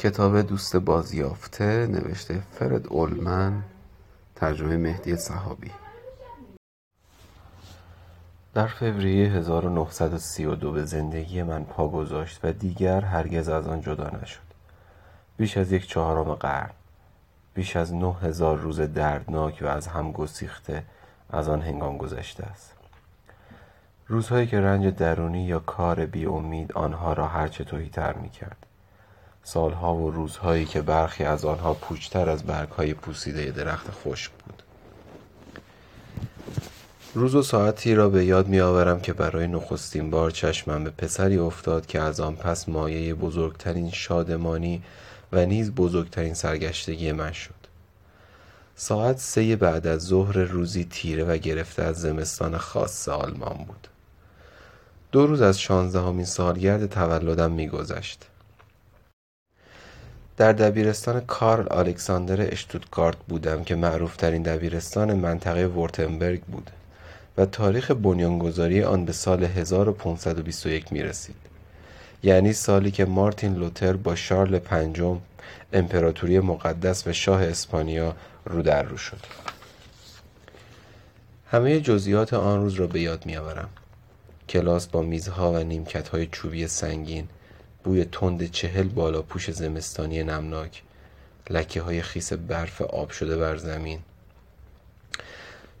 کتاب دوست بازیافته نوشته فرد اولمن ترجمه مهدی صحابی. در فوریه 1932 به زندگی من پا گذاشت و دیگر هرگز از آن جدا نشد. بیش از یک چهارم قرن بیش از نه هزار روز دردناک و از هم گسیخته از آن هنگام گذشته است. روزهایی که رنج درونی یا کار بی امید آنها را هرچه تر می کرد سالها و روزهایی که برخی از آنها پوچتر از برگهای پوسیده درخت خشک بود. روز و ساعتی را به یاد می آورم که برای نخستین بار چشمم به پسری افتاد که از آن پس مایه بزرگترین شادمانی و نیز بزرگترین سرگشتگی من شد. ساعت سه بعد از ظهر روزی تیره و گرفته از زمستان خاص آلمان بود. دو روز از شانزدهمین سالگرد تولدم میگذشت. در دبیرستان کارل الکساندر اشتوتگارت بودم که معروفترین دبیرستان منطقه ورتنبرگ بود و تاریخ بنیانگذاری آن به سال 1521 می رسید. یعنی سالی که مارتین لوتر با شارل پنجم امپراتوری مقدس و شاه اسپانیا رو در رو شد همه جزئیات آن روز را به یاد میآورم کلاس با میزها و نیمکتهای چوبی سنگین بوی تند چهل بالا پوش زمستانی نمناک. لکه های خیس برف آب شده بر زمین.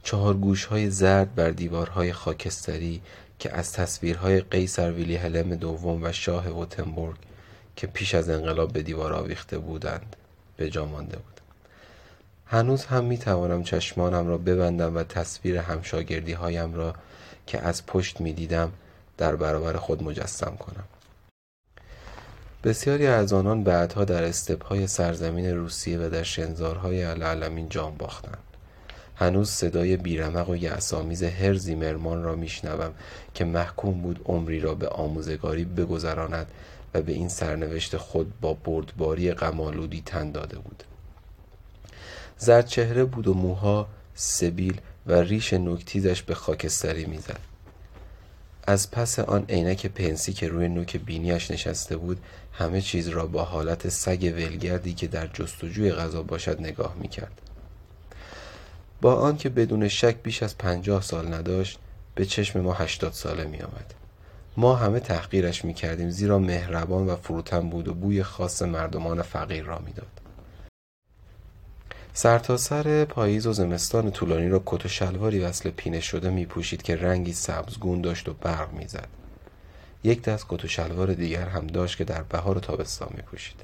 چهار گوش های زرد بر دیوارهای خاکستری که از تصویرهای قیصر هلم دوم و شاه ووتنبورگ که پیش از انقلاب به دیوار آویخته بودند به جا مانده بود. هنوز هم می توانم چشمانم را ببندم و تصویر همشاگردی هایم را که از پشت می دیدم در برابر خود مجسم کنم. بسیاری از آنان بعدها در استپهای سرزمین روسیه و در شنزارهای العالمین جان باختند. هنوز صدای بیرمق و یعصامیز هر زیمرمان را میشنوم که محکوم بود عمری را به آموزگاری بگذراند و به این سرنوشت خود با بردباری غمالودی تن داده بود. زرد چهره بود و موها سبیل و ریش نوکتیزش به خاکستری می‌زد. از پس آن عینک پنسی که روی نوک بینیش نشسته بود همه چیز را با حالت سگ ولگردی که در جستجوی غذا باشد نگاه می‌کرد با آنکه بدون شک بیش از پنجاه سال نداشت به چشم ما هشتاد ساله می آمد. ما همه تحقیرش می کردیم زیرا مهربان و فروتن بود و بوی خاص مردمان فقیر را می‌داد. سرتاسر سر پاییز و زمستان طولانی را کت و شلواری وصل پینه شده می پوشید که رنگی سبزگون داشت و برق می‌زد. یک دست کت و شلوار دیگر هم داشت که در بهار و تابستان می پوشید.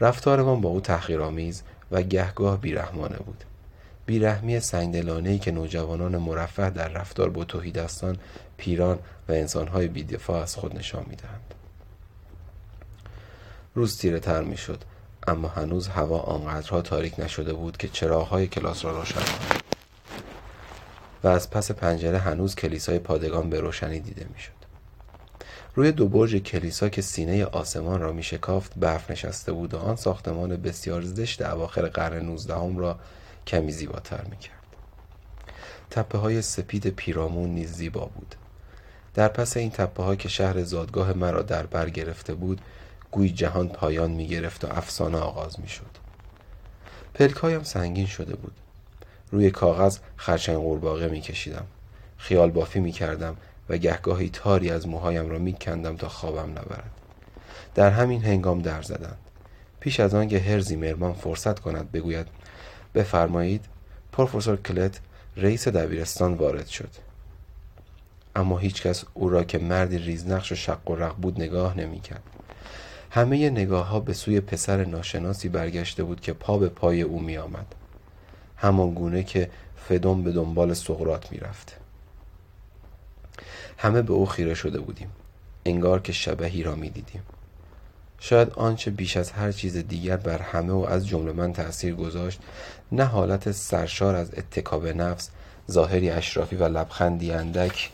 رفتارمان با او تحقیرآمیز و گهگاه بیرحمانه بود. بیرحمی ای که نوجوانان مرفه در رفتار با توحیدستان پیران و انسانهای بیدفاع از خود نشان می‌دهند روز تیره تر می شد اما هنوز هوا آنقدرها تاریک نشده بود که چراغهای کلاس را روشن و از پس پنجره هنوز کلیسای پادگان به روشنی دیده می‌شد. روی دو برج کلیسا که سینه آسمان را می شکافت برف نشسته بود و آن ساختمان بسیار زشت اواخر قرن نوزدهم را کمی زیباتر می‌کرد. تپه های سپید پیرامون نیز زیبا بود. در پس این تپه ها که شهر زادگاه مرا در بر گرفته بود گوی جهان پایان می گرفت و افسانه آغاز می شد پلکایم سنگین شده بود. روی کاغذ خرچنگ قورباغه می کشیدم خیال بافی می کردم و گهگاهی تاری از موهایم را می کندم تا خوابم نبرد در همین هنگام در زدند پیش از آن که هرزی مرمان فرصت کند بگوید بفرمایید پروفسور کلت رئیس دبیرستان وارد شد اما هیچکس او را که مردی ریزنقش و شق و رق بود نگاه نمی‌کرد. همه نگاه ها به سوی پسر ناشناسی برگشته بود که پا به پای او می آمد. همان گونه که فدون به دنبال سقرات می رفت. همه به او خیره شده بودیم. انگار که شبهی را می دیدیم. شاید آنچه بیش از هر چیز دیگر بر همه و از جمله من تأثیر گذاشت نه حالت سرشار از اتکاب نفس ظاهری اشرافی و لبخندی اندک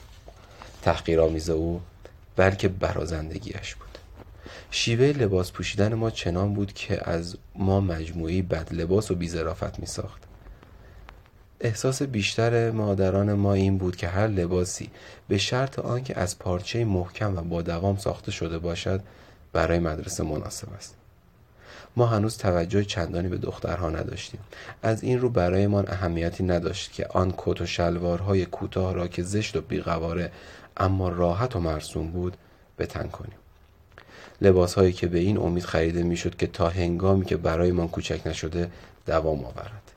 تحقیرآمیز او بلکه برازندگیش بود شیوه لباس پوشیدن ما چنان بود که از ما مجموعی بد لباس و بیزرافت می ساخت احساس بیشتر مادران ما این بود که هر لباسی به شرط آنکه از پارچه محکم و با دوام ساخته شده باشد برای مدرسه مناسب است. ما هنوز توجه چندانی به دخترها نداشتیم. از این رو برایمان اهمیتی نداشت که آن کت و شلوارهای کوتاه را که زشت و بیقواره اما راحت و مرسوم بود بتن کنیم. لباس هایی که به این امید خریده می‌شد که تا هنگامی که برایمان کوچک نشده دوام آورد.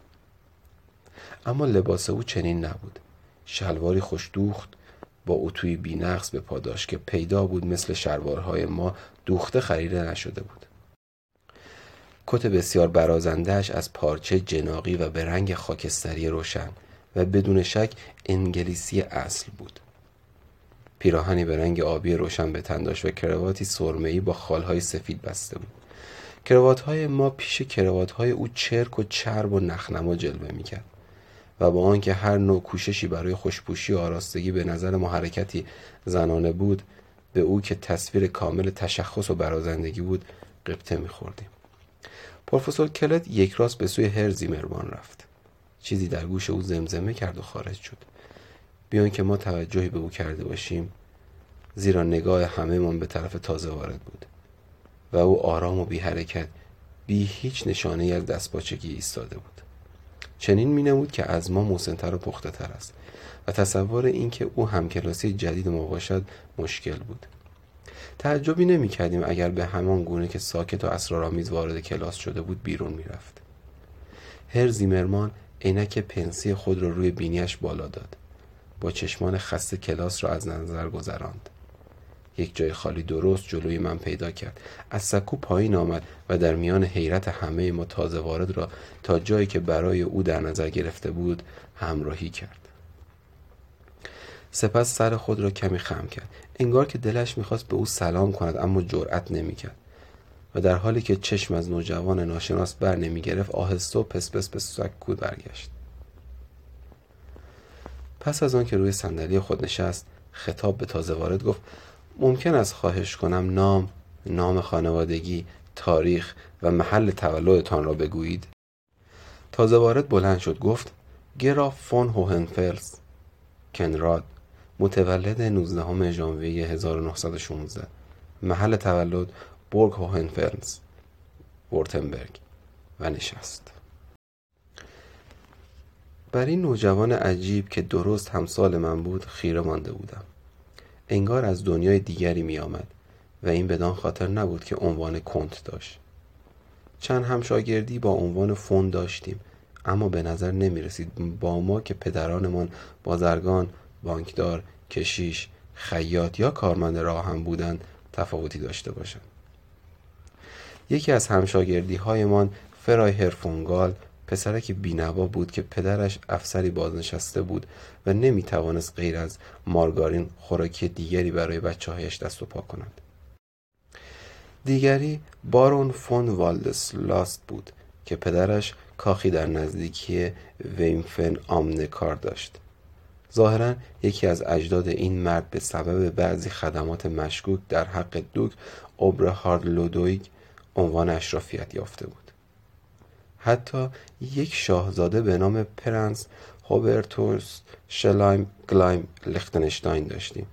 اما لباس او چنین نبود. شلواری خوشدوخت با اتوی بینقص به پاداش که پیدا بود مثل شلوارهای ما دوخته خریده نشده بود. کت بسیار برازندهش از پارچه جناقی و به رنگ خاکستری روشن و بدون شک انگلیسی اصل بود. پیراهنی به رنگ آبی روشن به تن داشت و کرواتی سرمه‌ای با خالهای سفید بسته بود. کرواتهای ما پیش کرواتهای او چرک و چرب و نخنما جلوه می‌کرد. و با آنکه هر نوع کوششی برای خوشپوشی و آراستگی به نظر ما حرکتی زنانه بود به او که تصویر کامل تشخص و برازندگی بود قبطه میخوردیم. پروفسور کلت یک راست به سوی هر زیمرمان رفت. چیزی در گوش او زمزمه کرد و خارج شد. بیان که ما توجهی به او کرده باشیم زیرا نگاه همه من به طرف تازه وارد بود و او آرام و بی حرکت بی هیچ نشانه از دستپاچگی ایستاده بود. چنین می نمود که از ما موسنتر و پخته تر است و تصور اینکه او همکلاسی جدید ما باشد مشکل بود تعجبی نمی کردیم اگر به همان گونه که ساکت و اسرارآمیز وارد کلاس شده بود بیرون می رفت. هر زیمرمان عینک پنسی خود را رو روی بینیش بالا داد. با چشمان خسته کلاس را از نظر گذراند. یک جای خالی درست جلوی من پیدا کرد. از سکو پایین آمد و در میان حیرت همه ما تازه وارد را تا جایی که برای او در نظر گرفته بود همراهی کرد. سپس سر خود را کمی خم کرد. انگار که دلش می‌خواست به او سلام کند اما جرأت نمی‌کرد. و در حالی که چشم از نوجوان ناشناس بر نمی گرفت آهسته و پس پس به سکو برگشت. پس از آن که روی صندلی خود نشست خطاب به تازه وارد گفت ممکن است خواهش کنم نام نام خانوادگی تاریخ و محل تولدتان را بگویید. تازه وارد بلند شد گفت گراف فون هوهنفلس کنراد متولد 19 ژانویه 1916 محل تولد برگ هوهنفلس ورتنبرگ و نشست. بر این نوجوان عجیب که درست همسال من بود خیره مانده بودم. انگار از دنیای دیگری می آمد و این بدان خاطر نبود که عنوان کنت داشت چند همشاگردی با عنوان فون داشتیم اما به نظر نمی رسید با ما که پدرانمان بازرگان، بانکدار، کشیش، خیاط یا کارمند راه هم بودند تفاوتی داشته باشند. یکی از همشاگردی هایمان فرای هرفونگال پسرک بینوا بود که پدرش افسری بازنشسته بود و نمی توانست غیر از مارگارین خوراکی دیگری برای بچه هایش دست و پا کند. دیگری بارون فون والدسلاست بود که پدرش کاخی در نزدیکی ویمفن آمنکار داشت. ظاهرا یکی از اجداد این مرد به سبب بعضی خدمات مشکوک در حق دوک اوبرهارد لودویگ عنوان اشرافیت یافته بود. حتی یک شاهزاده به نام پرنس هوبرتوس شلایم گلایم لختنشتاین داشتیم.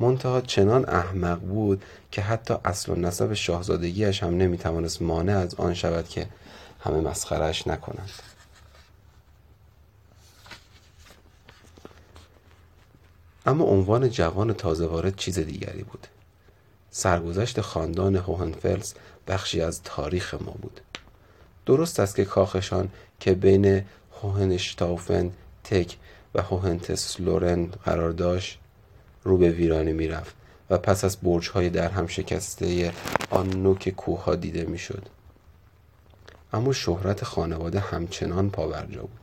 منتها چنان احمق بود که حتی اصل و نسب شاهزادگیش هم نمی‌توانست مانع از آن شود که همه مسخرش نکنند. اما عنوان جوان تازه وارد چیز دیگری بود. سرگذشت خاندان هوهنفلس بخشی از تاریخ ما بود. درست است که کاخشان که بین هوهنشتافن تک و هوهنتسلورن قرار داشت رو به ویرانه می‌رفت و پس از برج های در هم شکسته آن نوک کوه ها دیده می‌شد. اما شهرت خانواده همچنان پاورجا بود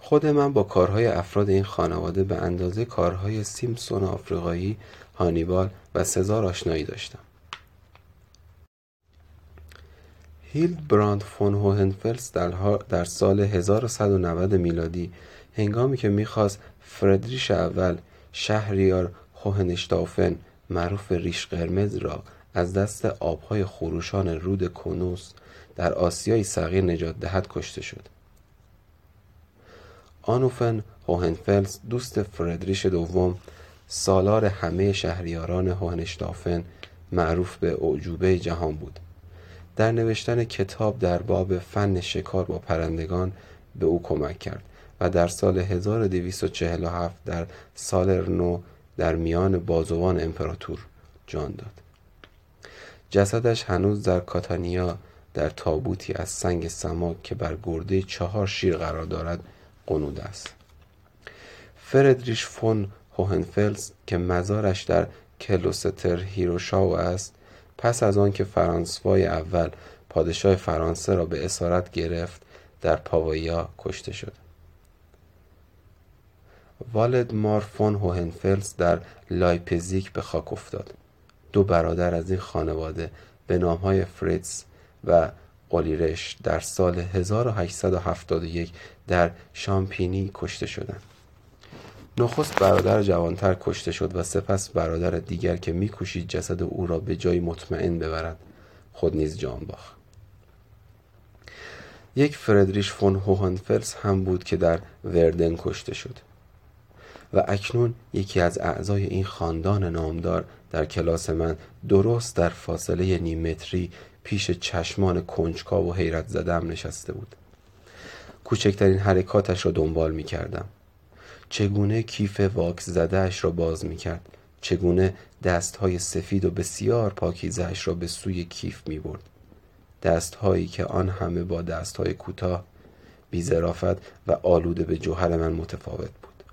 خود من با کارهای افراد این خانواده به اندازه کارهای سیمسون آفریقایی، هانیبال و سزار آشنایی داشتم. هیلد براند فون هوهنفلس در سال 1190 میلادی هنگامی که می‌خواست فردریش اول شهریار هوهنشتافن معروف ریش قرمز را از دست آبهای خروشان رود کنوس در آسیای صغیر نجات دهد کشته شد. آنوفن هوهنفلس دوست فردریش دوم سالار همه شهریاران هوهنشتافن معروف به اعجوبه جهان بود. در نوشتن کتاب در باب فن شکار با پرندگان به او کمک کرد و در سال 1247 در سالرنو در میان بازوان امپراتور جان داد. جسدش هنوز در کاتانیا در تابوتی از سنگ سماک که بر گرده چهار شیر قرار دارد غنوده است. فردریش فون هوهنفلز که مزارش در کلوستر هیروشاو است پس از آن که فرانسوای اول پادشاه فرانسه را به اسارت گرفت در پاویا کشته شد والد فون هوهنفلز در لایپزیک به خاک افتاد دو برادر از این خانواده به نامهای فریتز و اولیرش در سال 1871 در شامپینی کشته شدند. نخست برادر جوانتر کشته شد و سپس برادر دیگر که میکوشید جسد او را به جایی مطمئن ببرد خود نیز جان باخت. یک فردریش فون هوهنفلس هم بود که در وردن کشته شد. و اکنون یکی از اعضای این خاندان نامدار در کلاس من درست در فاصله نیم متری پیش چشمان کنجکاو و حیرت زدم نشسته بود. کوچکترین حرکاتش را دنبال می کردم چگونه کیف واکس زدهش را باز می کرد چگونه دستهای سفید و بسیار پاکیزهش را به سوی کیف می برد دستهایی که آن همه با دستهای کوتاه بیزرافت و آلوده به جوهر من متفاوت بود.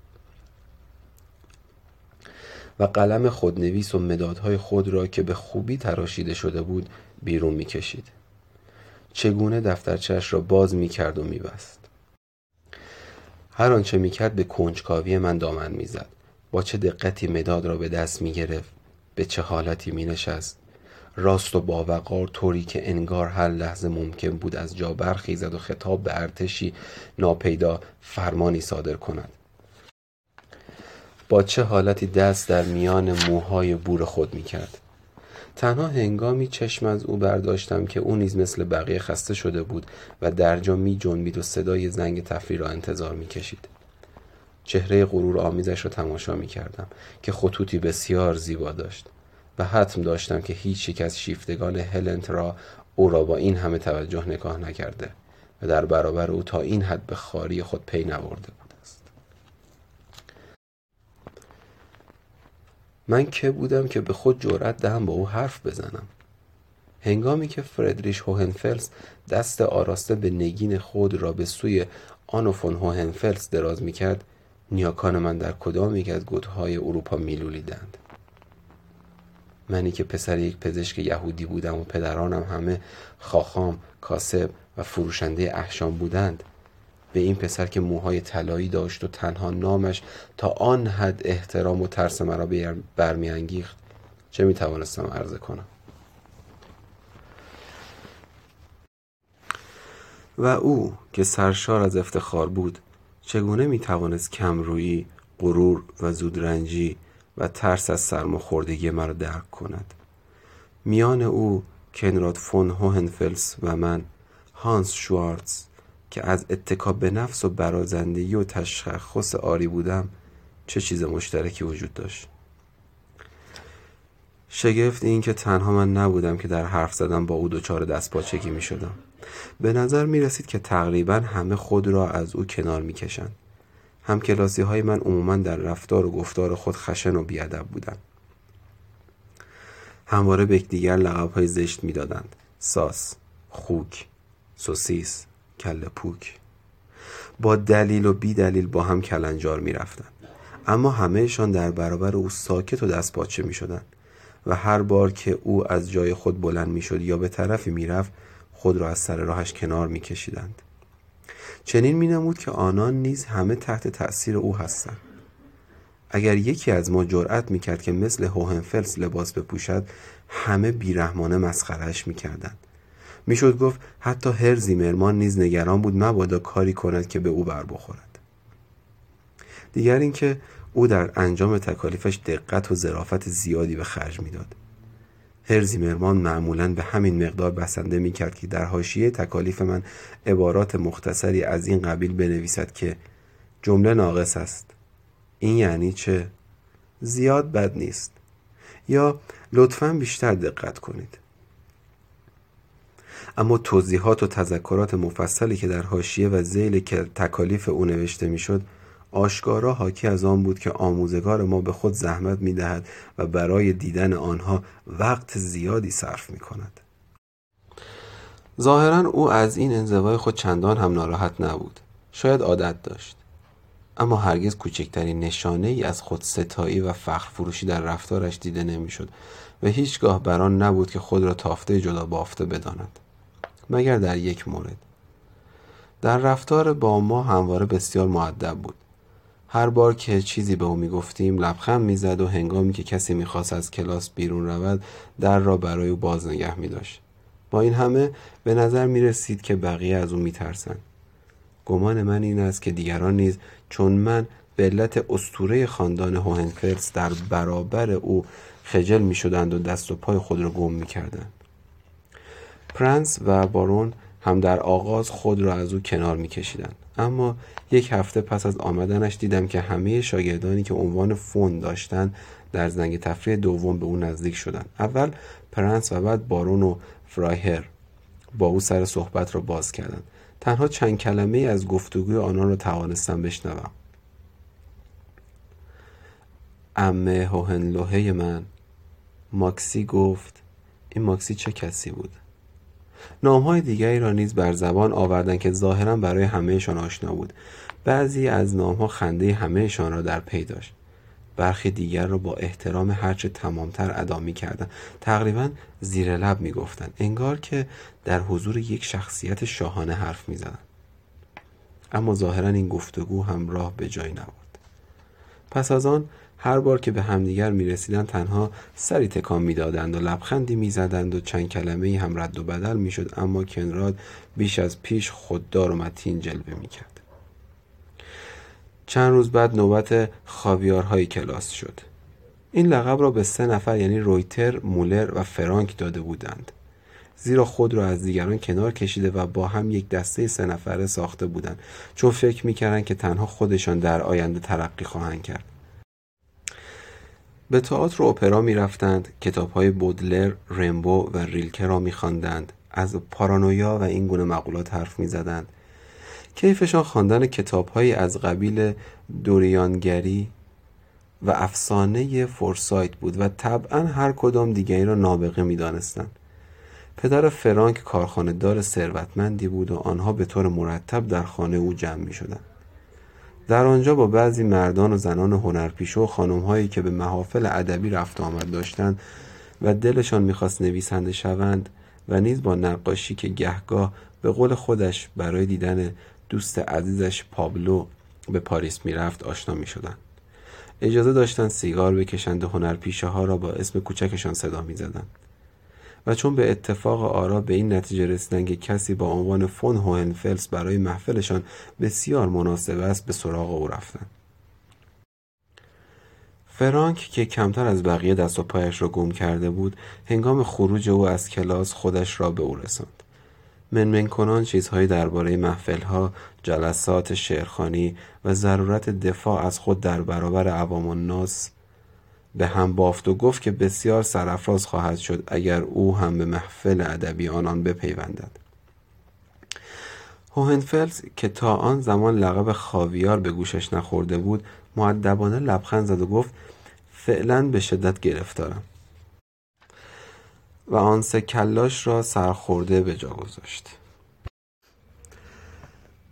و قلم خودنویس و مدادهای خود را که به خوبی تراشیده شده بود بیرون می‌کشید. چگونه دفترچهش را باز می‌کرد و میبست؟ هر آنچه می‌کرد به کنجکاوی من دامن می‌زد. با چه دقتی مداد را به دست می‌گرفت به چه حالتی مینشست. راست و باوقار طوری که انگار هر لحظه ممکن بود از جا برخیزد و خطاب به ارتشی ناپیدا فرمانی صادر کند. با چه حالتی دست در میان موهای بور خود می‌کرد. تنها هنگامی چشم از او برداشتم که او نیز مثل بقیه خسته شده بود و درجا می جنبید و صدای زنگ تفریح را انتظار می کشید. چهره غرور آمیزش را تماشا می کردم که خطوطی بسیار زیبا داشت و حتم داشتم که هیچ یک از شیفتگان هلنت را او را با این همه توجه نگاه نکرده و در برابر او تا این حد به خاری خود پی نبرده بود است. من که بودم که به خود جرأت دهم با او حرف بزنم. هنگامی که فردریش هوهنفلس دست آراسته به نگین خود را به سوی آنوفون هوهنفلس دراز می‌کرد نیاکان من در کدام یک از گودهای اروپا میلولیدند؟ منی که پسر یک پزشک یهودی بودم و پدرانم همه خاخام، کاسب و فروشنده احشام بودند. به این پسر که موهای طلایی داشت و تنها نامش تا آن حد احترام و ترس مرا برمیانگیخت چه می‌توانستم عرضه کنم؟ و او که سرشار از افتخار بود چگونه می‌توانست کمرویی غرور و زودرنجی و ترس از سرماخوردگی مرا درک کند؟ میان او کنراد فون هوهنفلس و من هانس شوارتز که از اتکاب به نفس و برازندگی و تشخص آری بودم چه چیز مشترکی وجود داشت. شگفت این که تنها من نبودم که در حرف زدن با او دچار دستپاچگی می شدم به نظر می رسید که تقریبا همه خود را از او کنار می کشند هم کلاسی های من عموما در رفتار و گفتار خود خشن و بیادب بودند. همواره به یکدیگر لقب های زشت می‌دادند. ساس خوک سوسیس کله پوک با دلیل و بی دلیل با هم کلنجار می رفتند. اما همهشان در برابر او ساکت و دست پاچه می شدند و هر بار که او از جای خود بلند می شد یا به طرفی می رفت خود را از سر راهش کنار می کشیدند. چنین می نمود که آنان نیز همه تحت تأثیر او هستند. اگر یکی از ما جرأت می کرد که مثل هوهنفلس لباس بپوشد همه بیرحمانه مسخرش می کردند. می‌شد گفت حتی هر زیمرمان نیز نگران بود مبادا کاری کند که به او بر بخورد. دیگر اینکه او در انجام تکالیفش دقت و ظرافت زیادی به خرج می‌داد. هر زیمرمان معمولا به همین مقدار بسنده می کرد که در حاشیه تکالیف من عبارات مختصری از این قبیل بنویسد که جمله ناقص است. این یعنی چه؟ زیاد بد نیست. یا لطفا بیشتر دقت کنید. اما توضیحات و تذکرات مفصلی که در حاشیه و ذیل تکالیف او نوشته می‌شد آشکارا حاکی از آن بود که آموزگار ما به خود زحمت می دهد و برای دیدن آنها وقت زیادی صرف می کند. ظاهرا او از این انزوای خود چندان هم ناراحت نبود. شاید عادت داشت. اما هرگز کوچکترین نشانه ای از خود ستایی و فخر فروشی در رفتارش دیده نمی‌شد و هیچگاه بران نبود که خود را تافته جدا بافته بداند. مگر در یک مورد. در رفتار با ما همواره بسیار معدب بود. هر بار که چیزی به او می‌گفتیم لبخند می‌زد و هنگامی که کسی می‌خواست از کلاس بیرون رود در را برای او باز نگه می داشت. با این همه به نظر می رسید که بقیه از او میترسند. گمان من این است که دیگران نیز چون من به علت استوره خاندان هوهنفلس در برابر او خجل می شدند و دست و پای خود را گم می کردند. پرنس و بارون هم در آغاز خود را از او کنار می کشیدن. اما یک هفته پس از آمدنش دیدم که همه شاگردانی که عنوان فون داشتند در زنگ تفریح دوم به او نزدیک شدند. اول پرنس و بعد بارون و فرایهر با او سر صحبت را باز کردند. تنها چند کلمه از گفتگوی آنان را توانستم بشنوم. امه هوهنلوهه من ماکسی گفت این ماکسی چه کسی بود؟ نامهای دیگری را نیز بر زبان آوردند که ظاهرا برای همهشان آشنا بود بعضی از نامها خنده همهشان را در پی داشت برخی دیگر را با احترام هرچه تمامتر ادا می کردن. تقریبا زیر لب می گفتن. انگار که در حضور یک شخصیت شاهانه حرف می زدن. اما ظاهرا این گفتگو همراه به جای نبود پس از آن هر بار که به همدیگر می رسیدن تنها سری تکان می‌دادند و لبخندی می‌زدند و چند کلمه هم رد و بدل می‌شد اما کنراد بیش از پیش خوددار و متین جلوه می‌کرد. چند روز بعد نوبت خاویارهای کلاس شد. این لقب را به سه نفر یعنی رویتر، مولر و فرانک داده بودند. زیرا خود را از دیگران کنار کشیده و با هم یک دسته سه نفره ساخته بودند. چون فکر می‌کردند که تنها خودشان در آینده ترقی خواهند کرد. به تئاتر و اپرا می رفتند کتاب های بودلر، رمبو و ریلکه را می خواندند از پارانویا و این گونه مقولات حرف می زدند کیفشان خواندن کتابهایی از قبیل دوریانگری و افسانه فورسایت بود و طبعا هر کدام دیگری را نابغه می دانستند. پدر فرانک کارخانه دار ثروتمندی بود و آنها به طور مرتب در خانه او جمع می شدند. در آنجا با بعضی مردان و زنان هنرپیشه و خانمهایی که به محافل ادبی رفت آمد داشتند و دلشان می‌خواست نویسنده شوند و نیز با نقاشی که گهگاه به قول خودش برای دیدن دوست عزیزش پابلو به پاریس می‌رفت آشنا می‌شدند اجازه داشتند سیگار بکشند و هنرپیشه ها را با اسم کوچکشان صدا می‌زدند و چون به اتفاق آرا به این نتیجه رسیدن که کسی با عنوان فون هوهنفلس برای محفلشان بسیار مناسب است به سراغ او رفتند فرانک که کمتر از بقیه دست و پایش را گم کرده بود هنگام خروج او از کلاس خودش را به او رساند. منمن کنان چیزهایی درباره محفلها جلسات شعرخانی و ضرورت دفاع از خود در برابر عوام الناس به هم بافت و گفت که بسیار سرافراز خواهد شد اگر او هم به محفل ادبی آنان بپیوندد. هوهنفلز که تا آن زمان لقب خاویار به گوشش نخورده بود معدبانه لبخند زد و گفت فعلا به شدت گرفتارم. و آن سه کلاش را سرخورده به جا گذاشت.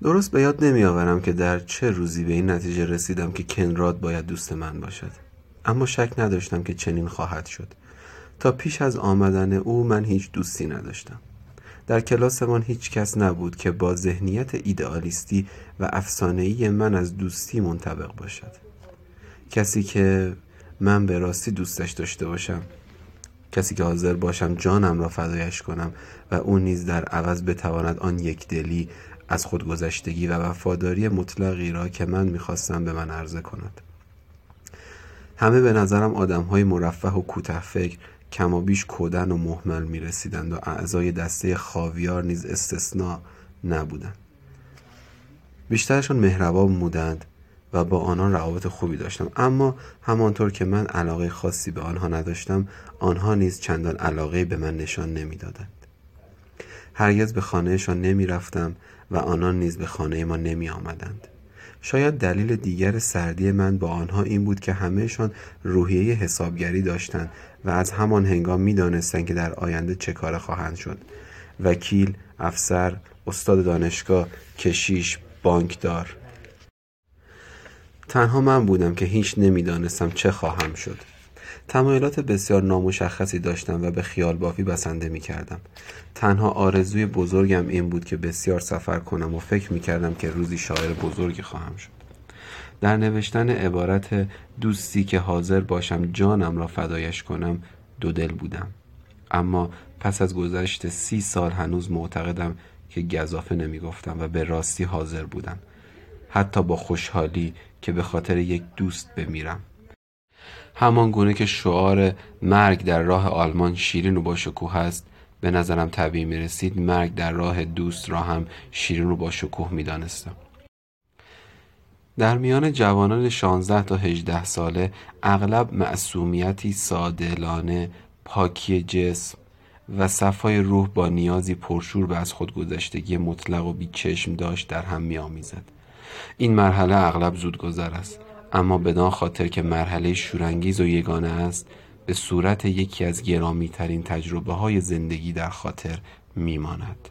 درست به یاد نمیآورم که در چه روزی به این نتیجه رسیدم که کنراد باید دوست من باشد. اما شک نداشتم که چنین خواهد شد. تا پیش از آمدن او من هیچ دوستی نداشتم. در کلاسمان هیچ کس نبود که با ذهنیت ایدئالیستی و افسانه‌ای من از دوستی منطبق باشد. کسی که من به راستی دوستش داشته باشم کسی که حاضر باشم جانم را فدایش کنم و او نیز در عوض بتواند آن یک دلی از خودگذشتگی و وفاداری مطلقی را که من می‌خواستم به من عرضه کند. همه به نظرم آدم های مرفه و کوته فکر کمابیش کودن و محمل می رسیدند و اعضای دسته خاویار نیز استثناء نبودند. بیشترشان مهربان بودند و با آنان روابط خوبی داشتم. اما همانطور که من علاقه خاصی به آنها نداشتم آنها نیز چندان علاقه به من نشان نمی‌دادند. هرگز به خانهشان نمی رفتم و آنان نیز به خانه ما نمی آمدند شاید دلیل دیگر سردی من با آنها این بود که همهشان روحیه حسابگری داشتند و از همان هنگام می دانستند که در آینده چه کار خواهند شد. وکیل، افسر، استاد دانشگاه، کشیش، بانکدار. تنها من بودم که هیچ نمی‌دانستم چه خواهم شد. تمایلات بسیار نامشخصی داشتم و به خیال بافی بسنده می کردم. تنها آرزوی بزرگم این بود که بسیار سفر کنم و فکر می کردم که روزی شاعر بزرگی خواهم شد. در نوشتن عبارت دوستی که حاضر باشم جانم را فدایش کنم دو دل بودم. اما پس از گذشت سی سال هنوز معتقدم که گذافه نمی گفتم و به راستی حاضر بودم. حتی با خوشحالی که به خاطر یک دوست بمیرم. همان گونه که شعار مرگ در راه آلمان شیرین و با شکوه است به نظرم طبیعی می رسید مرگ در راه دوست را هم شیرین و با شکوه می دانستم. در میان جوانان 16 تا 18 ساله اغلب معصومیتی سادلانه پاکی جسم و صفای روح با نیازی پرشور به از خودگذشتگی مطلق و بیچشم داشت در هم می آمیزد. این مرحله اغلب زودگذر است اما بدان خاطر که مرحله شورانگیز و یگانه است به صورت یکی از گرامی ترین تجربه های زندگی در خاطر میماند.